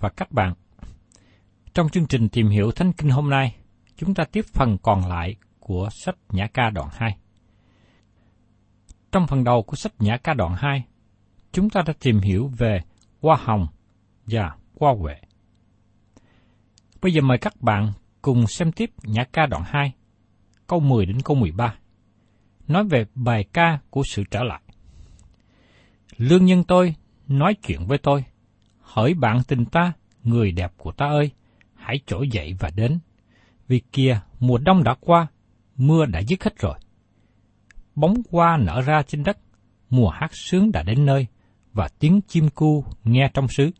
và các bạn. Trong chương trình tìm hiểu Thánh Kinh hôm nay, chúng ta tiếp phần còn lại của sách Nhã ca đoạn 2. Trong phần đầu của sách Nhã ca đoạn 2, chúng ta đã tìm hiểu về hoa hồng và hoa huệ. Bây giờ mời các bạn cùng xem tiếp Nhã ca đoạn 2, câu 10 đến câu 13, nói về bài ca của sự trở lại. Lương nhân tôi nói chuyện với tôi, hỏi bạn tình ta, người đẹp của ta ơi, hãy trỗi dậy và đến. Vì kia, mùa đông đã qua, mưa đã dứt hết rồi. Bóng hoa nở ra trên đất, mùa hát sướng đã đến nơi, và tiếng chim cu nghe trong xứ.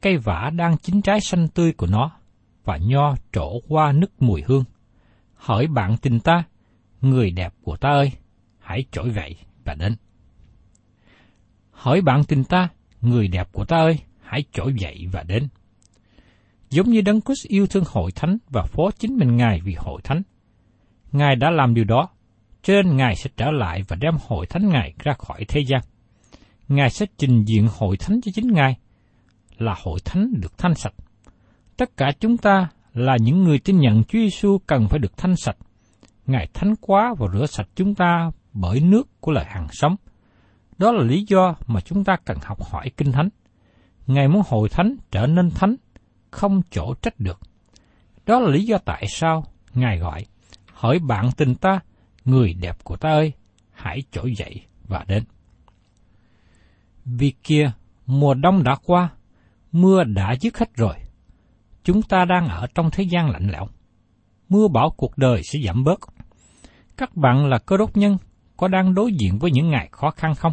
Cây vả đang chín trái xanh tươi của nó, và nho trổ qua nức mùi hương. Hỏi bạn tình ta, người đẹp của ta ơi, hãy trỗi dậy và đến. Hỏi bạn tình ta, người đẹp của ta ơi, hãy trỗi dậy và đến. Giống như Đấng Christ yêu thương hội thánh và phó chính mình Ngài vì hội thánh. Ngài đã làm điều đó, cho nên Ngài sẽ trở lại và đem hội thánh Ngài ra khỏi thế gian. Ngài sẽ trình diện hội thánh cho chính Ngài, là hội thánh được thanh sạch. Tất cả chúng ta là những người tin nhận Chúa Giêsu cần phải được thanh sạch. Ngài thánh quá và rửa sạch chúng ta bởi nước của lời hàng sống. Đó là lý do mà chúng ta cần học hỏi Kinh Thánh. Ngài muốn hội thánh trở nên thánh, không chỗ trách được. Đó là lý do tại sao Ngài gọi, hỏi bạn tình ta, người đẹp của ta ơi, hãy trỗi dậy và đến. Vì kia, mùa đông đã qua, mưa đã dứt hết rồi. Chúng ta đang ở trong thế gian lạnh lẽo. Mưa bão cuộc đời sẽ giảm bớt. Các bạn là cơ đốc nhân, có đang đối diện với những ngày khó khăn không?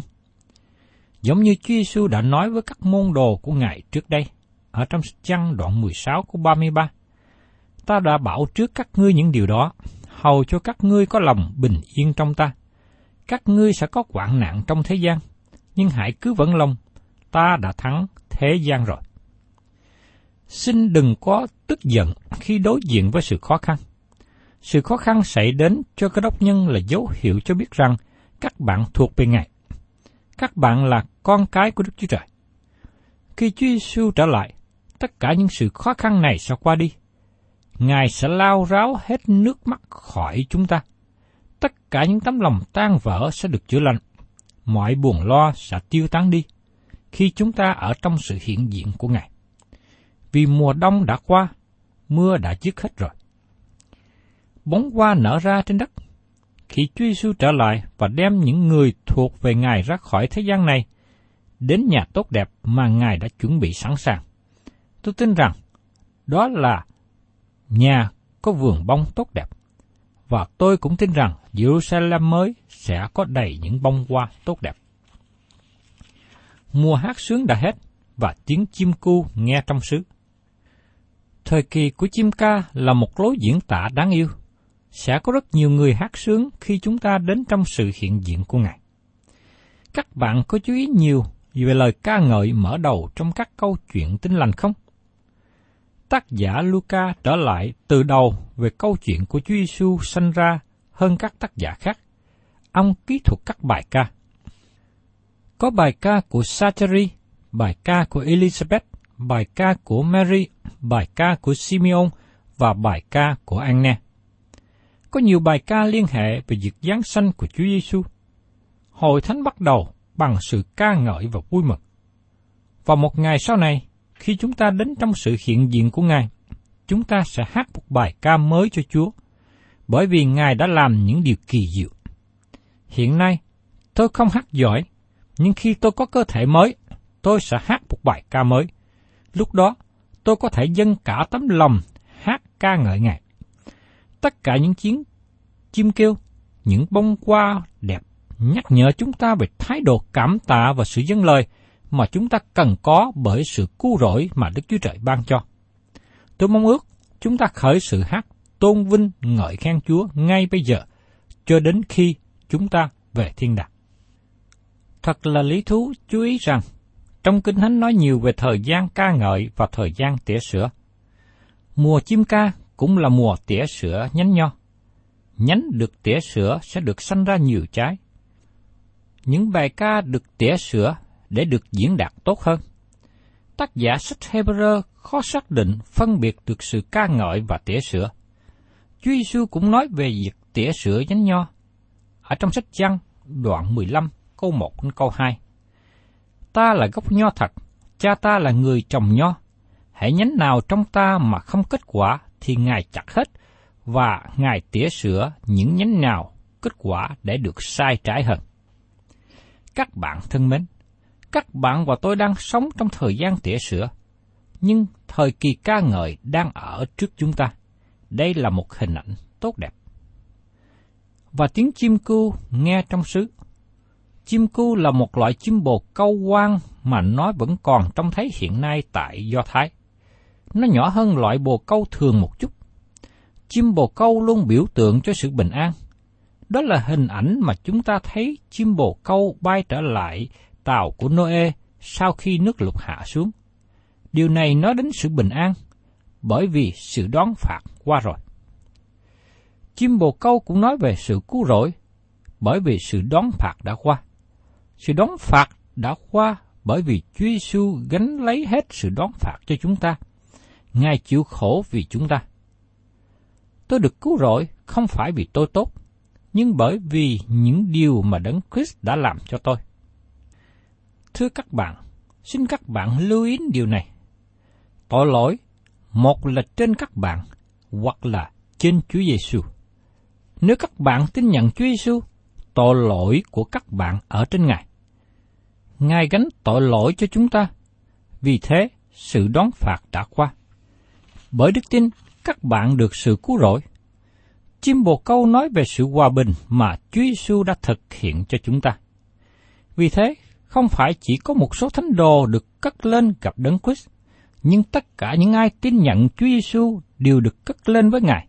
Giống như Chúa Giêsu đã nói với các môn đồ của Ngài trước đây, ở trong chăng đoạn 16 của 33. Ta đã bảo trước các ngươi những điều đó, hầu cho các ngươi có lòng bình yên trong ta. Các ngươi sẽ có hoạn nạn trong thế gian, nhưng hãy cứ vững lòng, ta đã thắng thế gian rồi. Xin đừng có tức giận khi đối diện với sự khó khăn. Sự khó khăn xảy đến cho các đốc nhân là dấu hiệu cho biết rằng các bạn thuộc về Ngài. Các bạn là con cái của Đức Chúa Trời. Khi Chúa Giêsu trở lại, tất cả những sự khó khăn này sẽ qua đi. Ngài sẽ lao ráo hết nước mắt khỏi chúng ta. Tất cả những tấm lòng tan vỡ sẽ được chữa lành. Mọi buồn lo sẽ tiêu tán đi khi chúng ta ở trong sự hiện diện của Ngài. vì mùa đông đã qua, mưa đã dứt hết rồi. Bóng hoa nở ra trên đất. Khi Chúa Giêsu trở lại và đem những người thuộc về Ngài ra khỏi thế gian này, đến nhà tốt đẹp mà Ngài đã chuẩn bị sẵn sàng. Tôi tin rằng đó là nhà có vườn bông tốt đẹp. Và tôi cũng tin rằng Jerusalem mới sẽ có đầy những bông hoa tốt đẹp. Mùa hát sướng đã hết và tiếng chim cu nghe trong xứ. Thời kỳ của chim ca là một lối diễn tả đáng yêu. Sẽ có rất nhiều người hát sướng khi chúng ta đến trong sự hiện diện của Ngài. Các bạn có chú ý nhiều về lời ca ngợi mở đầu trong các câu chuyện tinh lành không? Tác giả Luca trở lại từ đầu về câu chuyện của Chúa Giêsu sanh ra hơn các tác giả khác. Ông kỹ thuật các bài ca. Có bài ca của Sacheri, bài ca của Elizabeth, bài ca của Mary, bài ca của Simeon và bài ca của Anne. Có nhiều bài ca liên hệ về việc giáng sanh của Chúa Giêsu. Hội thánh bắt đầu bằng sự ca ngợi và vui mừng. Và một ngày sau này, khi chúng ta đến trong sự hiện diện của Ngài, chúng ta sẽ hát một bài ca mới cho Chúa, bởi vì Ngài đã làm những điều kỳ diệu. Hiện nay, tôi không hát giỏi, nhưng khi tôi có cơ thể mới, tôi sẽ hát một bài ca mới. Lúc đó, tôi có thể dâng cả tấm lòng hát ca ngợi Ngài. Tất cả những chiến chim kêu, những bông hoa đẹp nhắc nhở chúng ta về thái độ cảm tạ và sự dâng lời mà chúng ta cần có bởi sự cứu rỗi mà Đức Chúa Trời ban cho. Tôi mong ước chúng ta khởi sự hát tôn vinh ngợi khen Chúa ngay bây giờ, cho đến khi chúng ta về thiên đàng. Thật là lý thú chú ý rằng, trong Kinh Thánh nói nhiều về thời gian ca ngợi và thời gian tỉa sữa. Mùa chim ca cũng là mùa tỉa sữa nhánh nho. Nhánh được tỉa sữa sẽ được sanh ra nhiều trái. Những bài ca được tỉa sữa để được diễn đạt tốt hơn. Tác giả sách Hebrew khó xác định phân biệt được sự ca ngợi và tỉa sữa. Chúa Giêsu cũng nói về việc tỉa sữa nhánh nho. Ở trong sách Giăng, đoạn 15, câu 1 đến câu 2. Ta là gốc nho thật, cha ta là người trồng nho. Hãy nhánh nào trong ta mà không kết quả thì Ngài chặt hết, và Ngài tỉa sửa những nhánh nào kết quả để được sai trái hơn. Các bạn thân mến, các bạn và tôi đang sống trong thời gian tỉa sửa, nhưng thời kỳ ca ngợi đang ở trước chúng ta. Đây là một hình ảnh tốt đẹp. Và tiếng chim cu nghe trong xứ. Chim cu là một loại chim bồ câu quang mà nó vẫn còn trông thấy hiện nay tại Do Thái. Nó nhỏ hơn loại bồ câu thường một chút. Chim bồ câu luôn biểu tượng cho sự bình an. Đó là hình ảnh mà chúng ta thấy chim bồ câu bay trở lại tàu của Noe sau khi nước lụt hạ xuống. Điều này nói đến sự bình an, bởi vì sự đón phạt qua rồi. Chim bồ câu cũng nói về sự cứu rỗi, bởi vì sự đón phạt đã qua. Sự đón phạt đã qua bởi vì Chúa Giêsu gánh lấy hết sự đón phạt cho chúng ta. Ngài chịu khổ vì chúng ta. Tôi được cứu rỗi không phải vì tôi tốt, nhưng bởi vì những điều mà Đấng Christ đã làm cho tôi. Thưa các bạn, xin các bạn lưu ý điều này. Tội lỗi, một là trên các bạn, hoặc là trên Chúa Giêsu. Nếu các bạn tin nhận Chúa Giêsu, tội lỗi của các bạn ở trên Ngài. Ngài gánh tội lỗi cho chúng ta. Vì thế, sự đón phạt đã qua. Bởi đức tin, các bạn được sự cứu rỗi. Chim bồ câu nói về sự hòa bình mà Chúa Giêsu đã thực hiện cho chúng ta. Vì thế, không phải chỉ có một số thánh đồ được cất lên gặp Đấng Christ, nhưng tất cả những ai tin nhận Chúa Giêsu đều được cất lên với Ngài.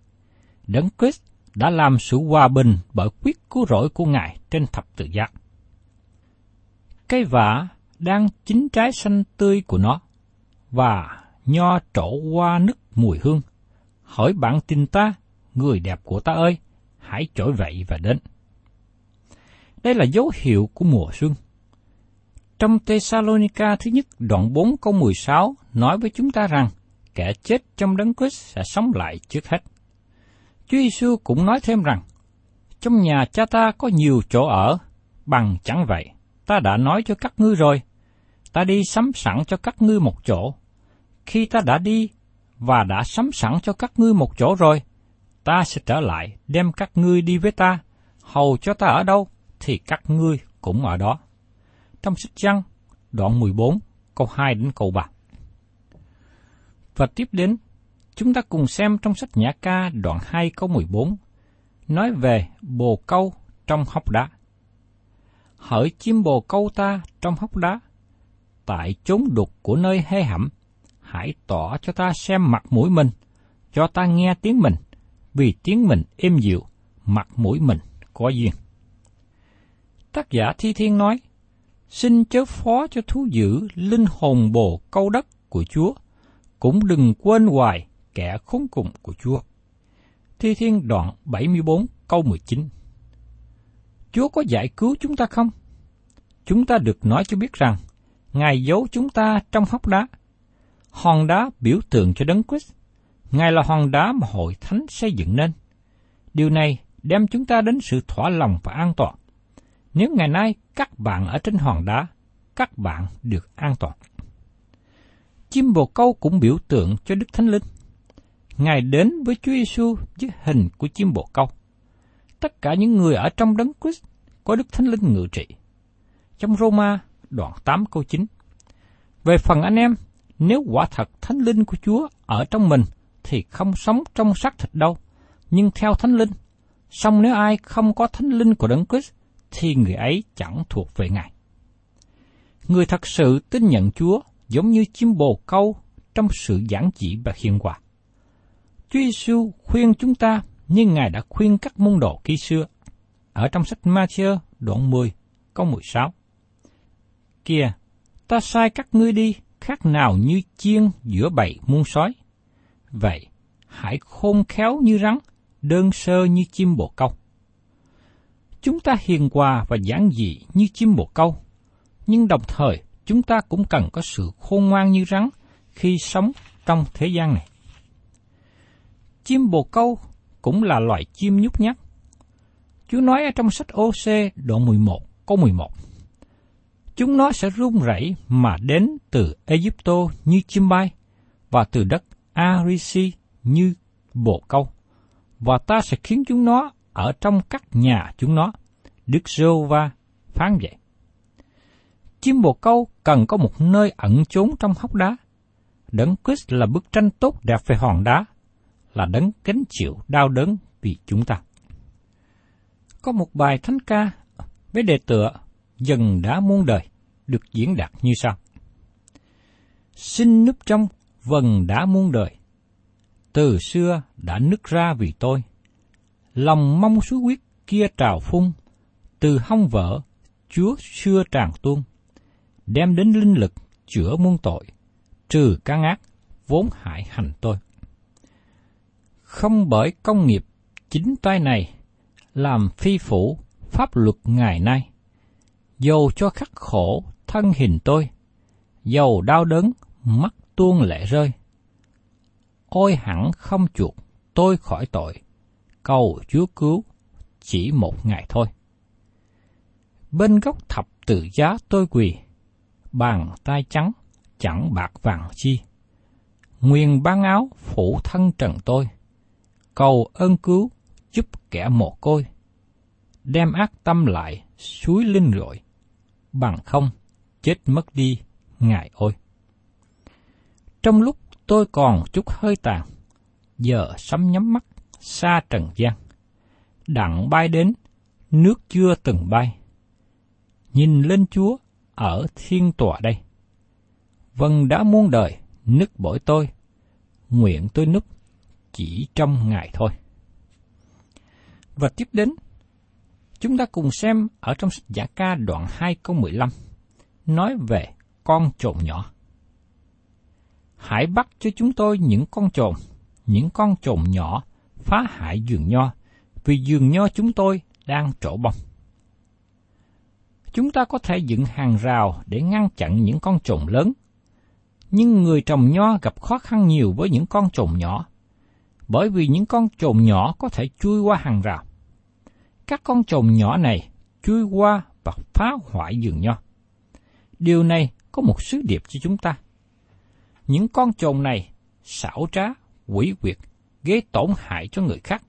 Đấng Christ đã làm sự hòa bình bởi quyết cứu rỗi của Ngài trên thập tự giá. Cây vả đang chín trái xanh tươi của nó, và nho trổ qua nứt mùi hương. Hỏi bạn tin ta, người đẹp của ta ơi, hãy trỗi dậy và đến. Đây là dấu hiệu của mùa xuân. Trong Thessalonica thứ nhất đoạn 4 câu 16 nói với chúng ta rằng kẻ chết trong đấng Christ sẽ sống lại trước hết. Chúa Giêsu cũng nói thêm rằng, trong nhà cha ta có nhiều chỗ ở, bằng chẳng vậy, ta đã nói cho các ngươi rồi, ta đi sắm sẵn cho các ngươi một chỗ. khi ta đã đi và đã sắm sẵn cho các ngươi một chỗ rồi, ta sẽ trở lại đem các ngươi đi với ta, hầu cho ta ở đâu thì các ngươi cũng ở đó. Trong sách Giăng, đoạn 14, câu 2 đến câu 3. Và tiếp đến, chúng ta cùng xem trong sách Nhã ca đoạn 2 câu 14, nói về bồ câu trong hốc đá. Hỡi chim bồ câu ta trong hốc đá, tại chốn đục của nơi hê hẩm, hãy tỏ cho ta xem mặt mũi mình, cho ta nghe tiếng mình, vì tiếng mình êm dịu, mặt mũi mình có duyên. Tác giả Thi Thiên nói, xin chớ phó cho thú dữ linh hồn bồ câu đất của Chúa, cũng đừng quên hoài kẻ khốn cùng của Chúa. Thi Thiên đoạn 74 câu 19 Chúa có giải cứu chúng ta không? Chúng ta được nói cho biết rằng, Ngài giấu chúng ta trong hốc đá. Hòn đá biểu tượng cho Đấng Christ. Ngài là hòn đá mà hội thánh xây dựng nên. Điều này đem chúng ta đến sự thỏa lòng và an toàn. Nếu ngày nay các bạn ở trên hòn đá, các bạn được an toàn. Chim bồ câu cũng biểu tượng cho Đức Thánh Linh. Ngài đến với Chúa Giêsu với hình của chim bồ câu. Tất cả những người ở trong đấng Christ có Đức Thánh Linh ngự trị. Trong Roma đoạn 8 câu 9. Về phần anh em, nếu quả thật Thánh Linh của Chúa ở trong mình thì không sống trong xác thịt đâu, nhưng theo Thánh Linh. Song nếu ai không có Thánh Linh của Đấng Christ thì người ấy chẳng thuộc về Ngài. Người thật sự tin nhận Chúa giống như chim bồ câu trong sự giảng chỉ và hiền hòa. Chúa Giêsu khuyên chúng ta như Ngài đã khuyên các môn đồ khi xưa. Ở trong sách Matthew đoạn 10, câu 16. Kìa, ta sai các ngươi đi khác nào như chiên giữa bầy muôn sói. Vậy, hãy khôn khéo như rắn, đơn sơ như chim bồ câu. Chúng ta hiền hòa và giản dị như chim bồ câu, nhưng đồng thời chúng ta cũng cần có sự khôn ngoan như rắn khi sống trong thế gian này. Chim bồ câu cũng là loài chim nhút nhát. Chúa nói ở trong sách OC đoạn 11, câu 11. Chúng nó sẽ run rẩy mà đến từ Egypto như chim bay, và từ đất Arisi như bồ câu. Và ta sẽ khiến chúng nó ở trong các nhà chúng nó. Đức giê va phán vậy. Chim bồ câu cần có một nơi ẩn trốn trong hốc đá. Đấng Christ là bức tranh tốt đẹp về hòn đá, là đấng gánh chịu đau đớn vì chúng ta. Có một bài thánh ca với đề tựa Dần đã muôn đời được diễn đạt như sau. Xin núp trong vần đã muôn đời, từ xưa đã nứt ra vì tôi. Lòng mong suối huyết kia trào phun, từ hông vợ Chúa xưa tràn tuôn, đem đến linh lực chữa muôn tội, trừ căn ác vốn hại hành tôi. Không bởi công nghiệp chính tay này làm phi phủ pháp luật ngày nay, dầu cho khắc khổ thân hình tôi, dầu đau đớn mắt tuôn lệ rơi. Ôi hẳn không chuộc tôi khỏi tội, cầu Chúa cứu chỉ một ngày thôi. Bên góc thập tự giá tôi quỳ, bàn tay trắng, chẳng bạc vàng chi. Nguyên ban áo phủ thân trần tôi, cầu ơn cứu giúp kẻ mồ côi. Đem ác tâm lại, suối linh rội, bằng không, chết mất đi, ngài ôi. Trong lúc tôi còn chút hơi tàn, giờ sắm nhắm mắt, xa trần gian. Đặng bay đến, nước chưa từng bay. Nhìn lên Chúa ở thiên tòa đây. vâng đã muôn đời, nức bởi tôi, nguyện tôi nức chỉ trong ngày thôi. Và tiếp đến, chúng ta cùng xem ở trong sách giả ca đoạn 2 câu 15, nói về con trồn nhỏ. Hãy bắt cho chúng tôi những con trồn, những con trồn nhỏ phá hại giường nho, vì giường nho chúng tôi đang trổ bông. Chúng ta có thể dựng hàng rào để ngăn chặn những con trồn lớn, nhưng người trồng nho gặp khó khăn nhiều với những con trồn nhỏ, bởi vì những con trồn nhỏ có thể chui qua hàng rào. Các con trồn nhỏ này chui qua và phá hoại giường nho. Điều này có một sứ điệp cho chúng ta. những con trồn này xảo trá, quỷ quyệt, gây tổn hại cho người khác.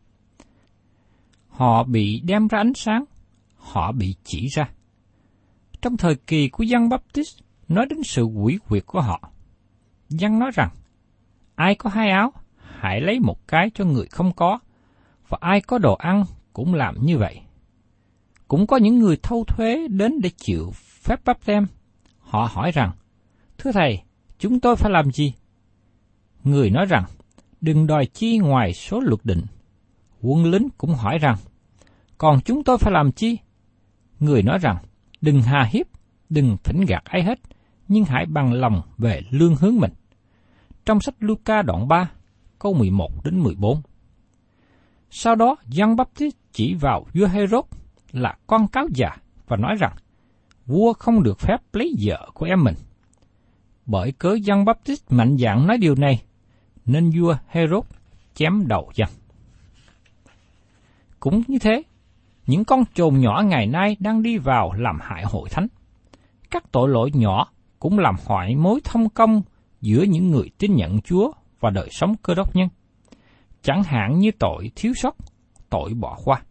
Họ bị đem ra ánh sáng, họ bị chỉ ra. Trong thời kỳ của Giăng Baptist nói đến sự quỷ quyệt của họ. Giăng nói rằng, ai có hai áo, hãy lấy một cái cho người không có, và ai có đồ ăn cũng làm như vậy. Cũng có những người thâu thuế đến để chịu phép bắp tem. Họ hỏi rằng, Thưa Thầy, chúng tôi phải làm gì? Người nói rằng, đừng đòi chi ngoài số luật định. Quân lính cũng hỏi rằng, còn chúng tôi phải làm chi? Người nói rằng, đừng hà hiếp, đừng thỉnh gạt ai hết, nhưng hãy bằng lòng về lương hướng mình. Trong sách Luca đoạn 3, câu 11 đến 14. Sau đó, Giăng Baptist chỉ vào vua Herod là con cáo già và nói rằng, vua không được phép lấy vợ của em mình. Bởi cớ Giăng Baptist mạnh dạn nói điều này, nên vua Herod chém đầu Giăng. Cũng như thế, những con trồn nhỏ ngày nay đang đi vào làm hại hội thánh. Các tội lỗi nhỏ cũng làm hoại mối thông công giữa những người tin nhận Chúa và đời sống cơ đốc nhân. Chẳng hạn như tội thiếu sót, tội bỏ qua.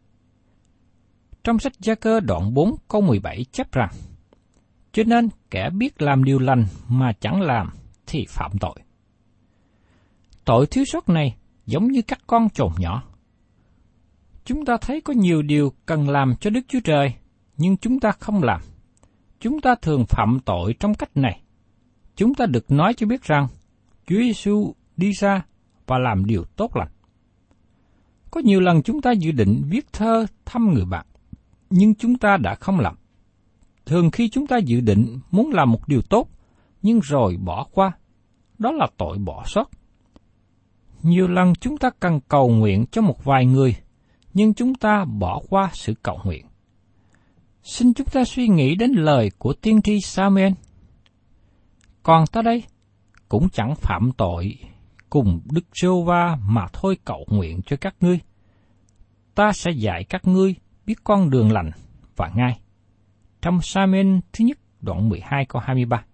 Trong sách Gia Cơ đoạn 4 câu 17 chép rằng, Cho nên kẻ biết làm điều lành mà chẳng làm thì phạm tội. Tội thiếu sót này giống như các con trồn nhỏ. Chúng ta thấy có nhiều điều cần làm cho Đức Chúa Trời, nhưng chúng ta không làm. Chúng ta thường phạm tội trong cách này. Chúng ta được nói cho biết rằng Chúa Giêsu đi ra và làm điều tốt lành. Có nhiều lần chúng ta dự định viết thơ thăm người bạn, nhưng chúng ta đã không làm. Thường khi chúng ta dự định muốn làm một điều tốt, nhưng rồi bỏ qua, đó là tội bỏ sót. Nhiều lần chúng ta cần cầu nguyện cho một vài người, nhưng chúng ta bỏ qua sự cầu nguyện. Xin chúng ta suy nghĩ đến lời của tiên tri Samuel. Còn ta đây, cũng chẳng phạm tội cùng Đức Rô Va mà thôi cầu nguyện cho các ngươi. Ta sẽ dạy các ngươi biết con đường lành và ngay. Trong Samen thứ nhất đoạn 12 câu 23.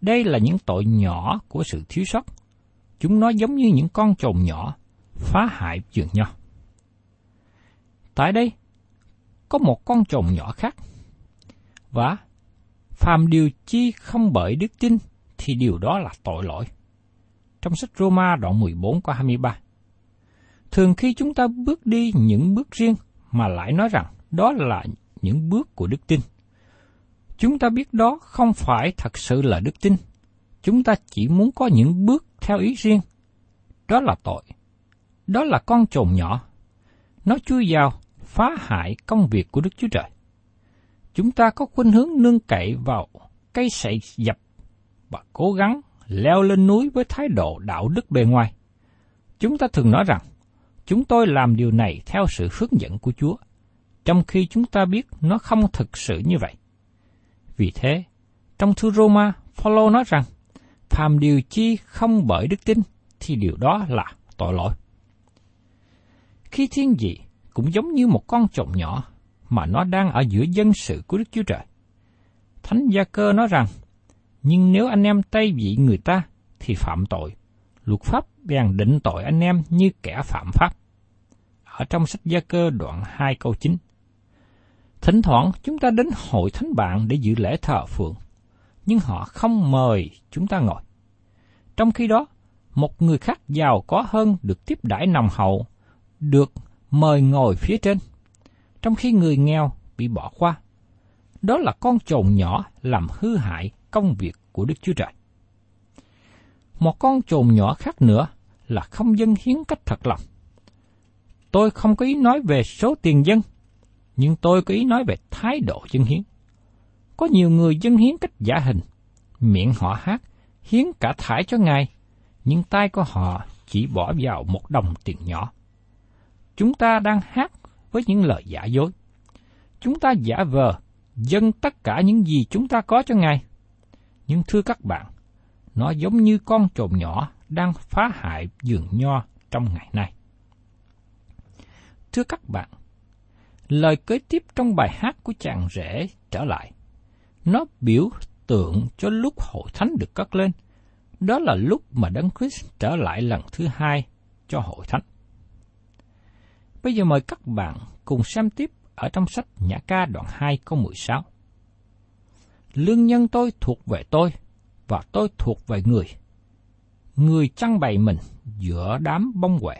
Đây là những tội nhỏ của sự thiếu sót. Chúng nó giống như những con trồn nhỏ phá hại vườn nho. Tại đây, có một con trồn nhỏ khác. Và phàm điều chi không bởi đức tin thì điều đó là tội lỗi. Trong sách Roma đoạn 14 có 23. Thường khi chúng ta bước đi những bước riêng mà lại nói rằng đó là những bước của đức tin. Chúng ta biết đó không phải thật sự là đức tin. Chúng ta chỉ muốn có những bước theo ý riêng. Đó là tội. Đó là con trồn nhỏ. Nó chui vào, phá hại công việc của Đức Chúa Trời. Chúng ta có khuynh hướng nương cậy vào cây sậy dập và cố gắng leo lên núi với thái độ đạo đức bề ngoài. Chúng ta thường nói rằng, chúng tôi làm điều này theo sự hướng dẫn của Chúa, trong khi chúng ta biết nó không thực sự như vậy. Vì thế, trong thư Roma, Phaolô nói rằng, phàm điều chi không bởi đức tin, thì điều đó là tội lỗi. Khi thiên dị cũng giống như một con trộm nhỏ mà nó đang ở giữa dân sự của Đức Chúa Trời. Thánh Gia Cơ nói rằng, nhưng nếu anh em tay vị người ta, thì phạm tội. Luật pháp bèn định tội anh em như kẻ phạm pháp. Ở trong sách Gia Cơ đoạn 2 câu 9. Thỉnh thoảng chúng ta đến hội thánh bạn để dự lễ thờ phượng, nhưng họ không mời chúng ta ngồi. Trong khi đó, một người khác giàu có hơn được tiếp đãi nồng hậu, được mời ngồi phía trên, trong khi người nghèo bị bỏ qua. Đó là con trồn nhỏ làm hư hại công việc của Đức Chúa Trời. Một con trồn nhỏ khác nữa là không dân hiến cách thật lòng. Tôi không có ý nói về số tiền dân, nhưng tôi có ý nói về thái độ dân hiến. Có nhiều người dân hiến cách giả hình, miệng họ hát, hiến cả thải cho Ngài, nhưng tay của họ chỉ bỏ vào một đồng tiền nhỏ. Chúng ta đang hát với những lời giả dối. Chúng ta giả vờ dâng tất cả những gì chúng ta có cho Ngài. Nhưng thưa các bạn, nó giống như con trồn nhỏ đang phá hại vườn nho trong ngày nay. Thưa các bạn, lời kế tiếp trong bài hát của chàng rể trở lại. Nó biểu tượng cho lúc hội thánh được cất lên. Đó là lúc mà Đấng Christ trở lại lần thứ hai cho hội thánh. Bây giờ mời các bạn cùng xem tiếp ở trong sách Nhã ca đoạn 2 câu 16. Lương nhân tôi thuộc về tôi, và tôi thuộc về người. Người trăng bày mình giữa đám bông quệ.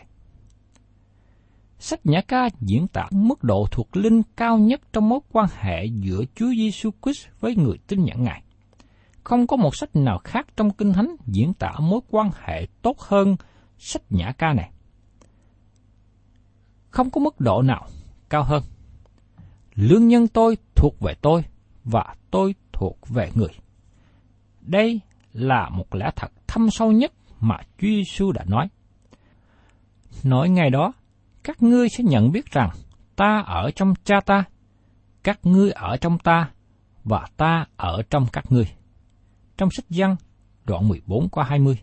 Sách Nhã ca diễn tả mức độ thuộc linh cao nhất trong mối quan hệ giữa Chúa Giêsu Christ với người tin nhận Ngài. Không có một sách nào khác trong Kinh Thánh diễn tả mối quan hệ tốt hơn sách Nhã ca này. Không có mức độ nào cao hơn. Lương nhân tôi thuộc về tôi và tôi thuộc về người. Đây là một lẽ thật thâm sâu nhất mà Chúa Giêsu đã nói. Nói ngày đó, các ngươi sẽ nhận biết rằng ta ở trong cha ta, các ngươi ở trong ta và ta ở trong các ngươi. Trong sách văn, đoạn 14 qua 20.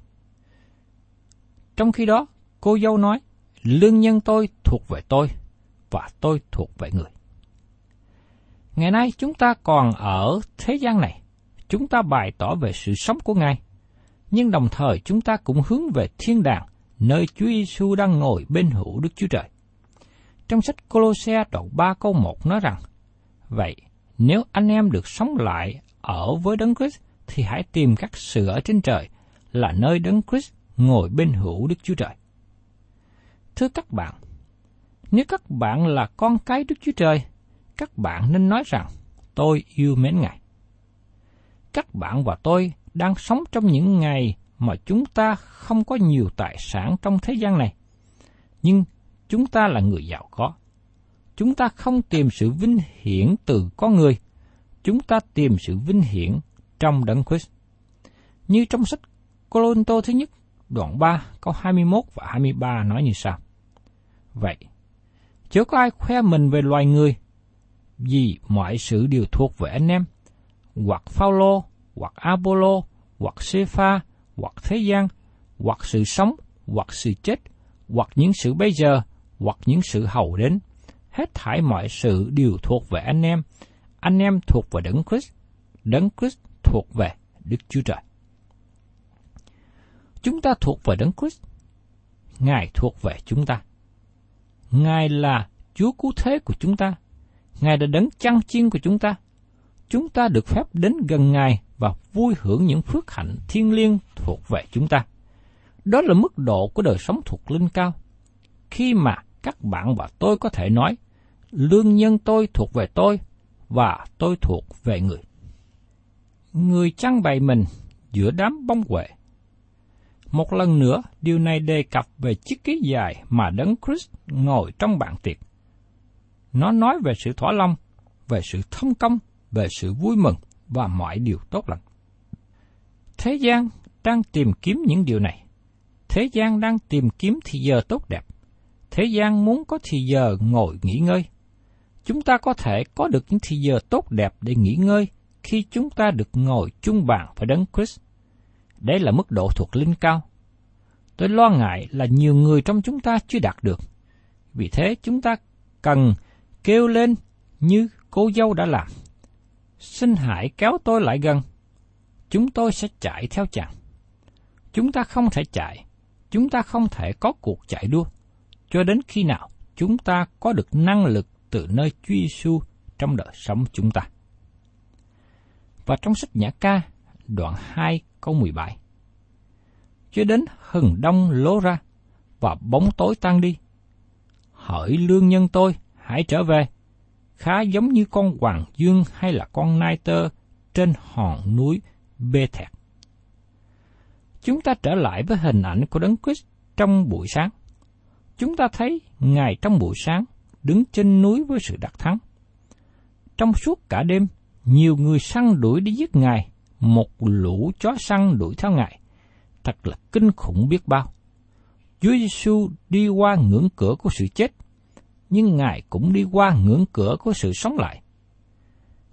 Trong khi đó, cô dâu nói, lương nhân tôi thuộc về tôi và tôi thuộc về người. Ngày nay chúng ta còn ở thế gian này, chúng ta bày tỏ về sự sống của Ngài, nhưng đồng thời chúng ta cũng hướng về thiên đàng, nơi Chúa Giêsu đang ngồi bên hữu Đức Chúa Trời. Trong sách Colosse đoạn 3 câu 1 nói rằng, Vậy, nếu anh em được sống lại ở với Đấng Christ, thì hãy tìm các sự ở trên trời, là nơi Đấng Christ ngồi bên hữu Đức Chúa Trời. Thưa các bạn, nếu các bạn là con cái Đức Chúa Trời, các bạn nên nói rằng, tôi yêu mến Ngài. Các bạn và tôi đang sống trong những ngày mà chúng ta không có nhiều tài sản trong thế gian này. Nhưng chúng ta là người giàu có. Chúng ta không tìm sự vinh hiển từ con người, chúng ta tìm sự vinh hiển trong Đấng Christ. Như trong sách Colonto thứ nhất, đoạn 3, câu 21 và 23 nói như sau. Vậy, chớ có ai khoe mình về loài người, vì mọi sự đều thuộc về anh em, hoặc Phaolô, hoặc Apollo, hoặc Sepha, hoặc thế gian, hoặc sự sống, hoặc sự chết, hoặc những sự bây giờ, hoặc những sự hầu đến. Hết thảy mọi sự đều thuộc về anh em. Anh em thuộc về Đấng Christ, Đấng Christ thuộc về Đức Chúa Trời. Chúng ta thuộc về Đấng Christ. Ngài thuộc về chúng ta. Ngài là Chúa cứu thế của chúng ta. Ngài đã đấng chăn chiên của chúng ta. Chúng ta được phép đến gần Ngài và vui hưởng những phước hạnh thiên liêng thuộc về chúng ta. Đó là mức độ của đời sống thuộc linh cao. Khi mà các bạn và tôi có thể nói, lương nhân tôi thuộc về tôi và tôi thuộc về người. Người trang bày mình giữa đám bông quệ. Một lần nữa, điều này đề cập về chiếc ký dài mà Đấng Christ ngồi trong bàn tiệc. Nó nói về sự thỏa lòng, về sự thông công, về sự vui mừng và mọi điều tốt lành. Thế gian đang tìm kiếm những điều này. Thế gian đang tìm kiếm thì giờ tốt đẹp. Thế gian muốn có thì giờ ngồi nghỉ ngơi. Chúng ta có thể có được những thì giờ tốt đẹp để nghỉ ngơi khi chúng ta được ngồi chung bàn với Đấng Christ. Đây là mức độ thuộc linh cao. Tôi lo ngại là nhiều người trong chúng ta chưa đạt được. Vì thế chúng ta cần kêu lên như cô dâu đã làm. Xin hãy kéo tôi lại gần. Chúng tôi sẽ chạy theo chàng. Chúng ta không thể chạy, chúng ta không thể có cuộc chạy đua, cho đến khi nào chúng ta có được năng lực từ nơi Chúa Giêsu trong đời sống chúng ta. Và trong sách Nhã ca, đoạn 2 câu 17. Cho đến hừng đông lố ra, và bóng tối tan đi. Hỡi lương nhân tôi, hãy trở về, khá giống như con hoàng dương hay là con nai tơ trên hòn núi bê thẹt. Chúng ta trở lại với hình ảnh của Đấng Christ trong buổi sáng. Chúng ta thấy Ngài trong buổi sáng đứng trên núi với sự đắc thắng. Trong suốt cả đêm, nhiều người săn đuổi đi giết Ngài, một lũ chó săn đuổi theo Ngài. Thật là kinh khủng biết bao. Chúa Giêsu đi qua ngưỡng cửa của sự chết, nhưng Ngài cũng đi qua ngưỡng cửa của sự sống lại.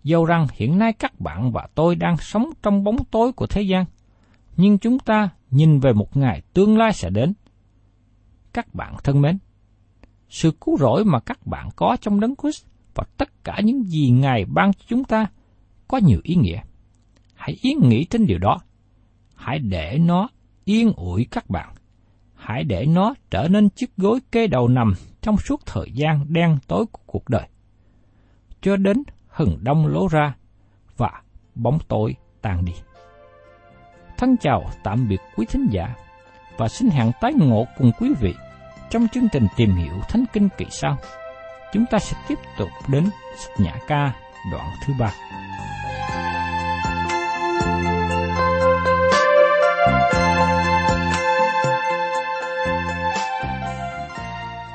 Dầu rằng hiện nay các bạn và tôi đang sống trong bóng tối của thế gian, nhưng chúng ta nhìn về một ngày tương lai sẽ đến. Các bạn thân mến, sự cứu rỗi mà các bạn có trong đấng Christ và tất cả những gì Ngài ban cho chúng ta có nhiều ý nghĩa. Hãy ý nghĩ trên điều đó. Hãy để nó yên ủi các bạn. Hãy để nó trở nên chiếc gối kê đầu nằm trong suốt thời gian đen tối của cuộc đời. Cho đến hừng đông lố ra và bóng tối tan đi. Thân chào tạm biệt quý thính giả và xin hẹn tái ngộ cùng quý vị trong chương trình tìm hiểu Thánh Kinh kỳ sau. Chúng ta sẽ tiếp tục đến sách Nhã Ca đoạn thứ ba.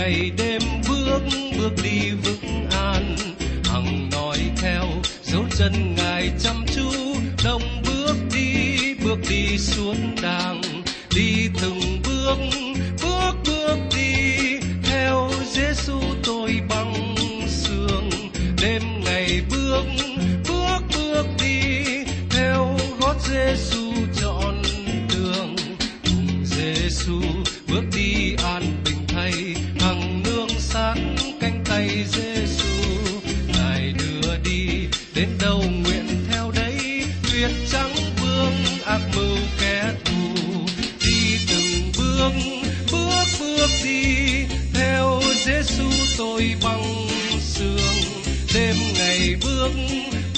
ngày đêm bước bước đi vững an. Hằng nói theo, dấu chân ngài chăm chú. Đồng bước đi bước đi xuống đàng. Đi từng bước bước bước đi. Theo Giêsu tôi bằng sương. Đêm ngày bước bước bước đi. Theo gót Giêsu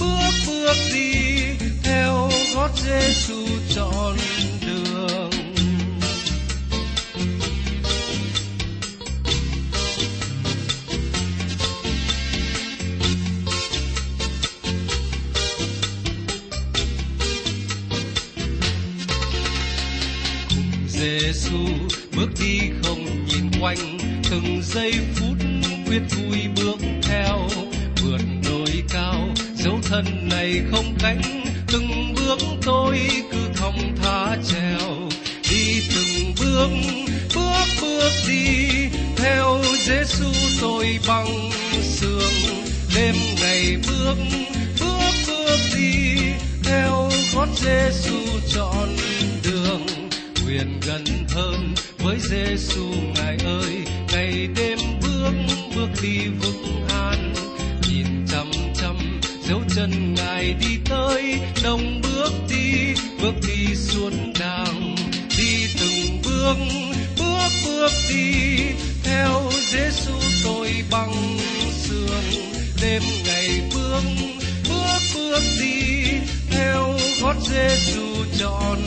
bước bước đi theo gót Giêsu chọn đường này không cánh, từng bước tôi cứ thong thả trèo. Đi từng bước bước bước đi, theo Giêsu tôi bằng sương đêm ngày bước bước bước đi, theo gót Giêsu chọn đường. Nguyện gần hơn với Giêsu ngài ơi, ngày đêm bước bước đi vững chân ngài đi tới, đồng bước đi bước đi xuống đàng đi từng bước bước bước đi, theo Giêsu tôi bằng sương đêm ngày bước bước bước đi, theo gót Giêsu tròn.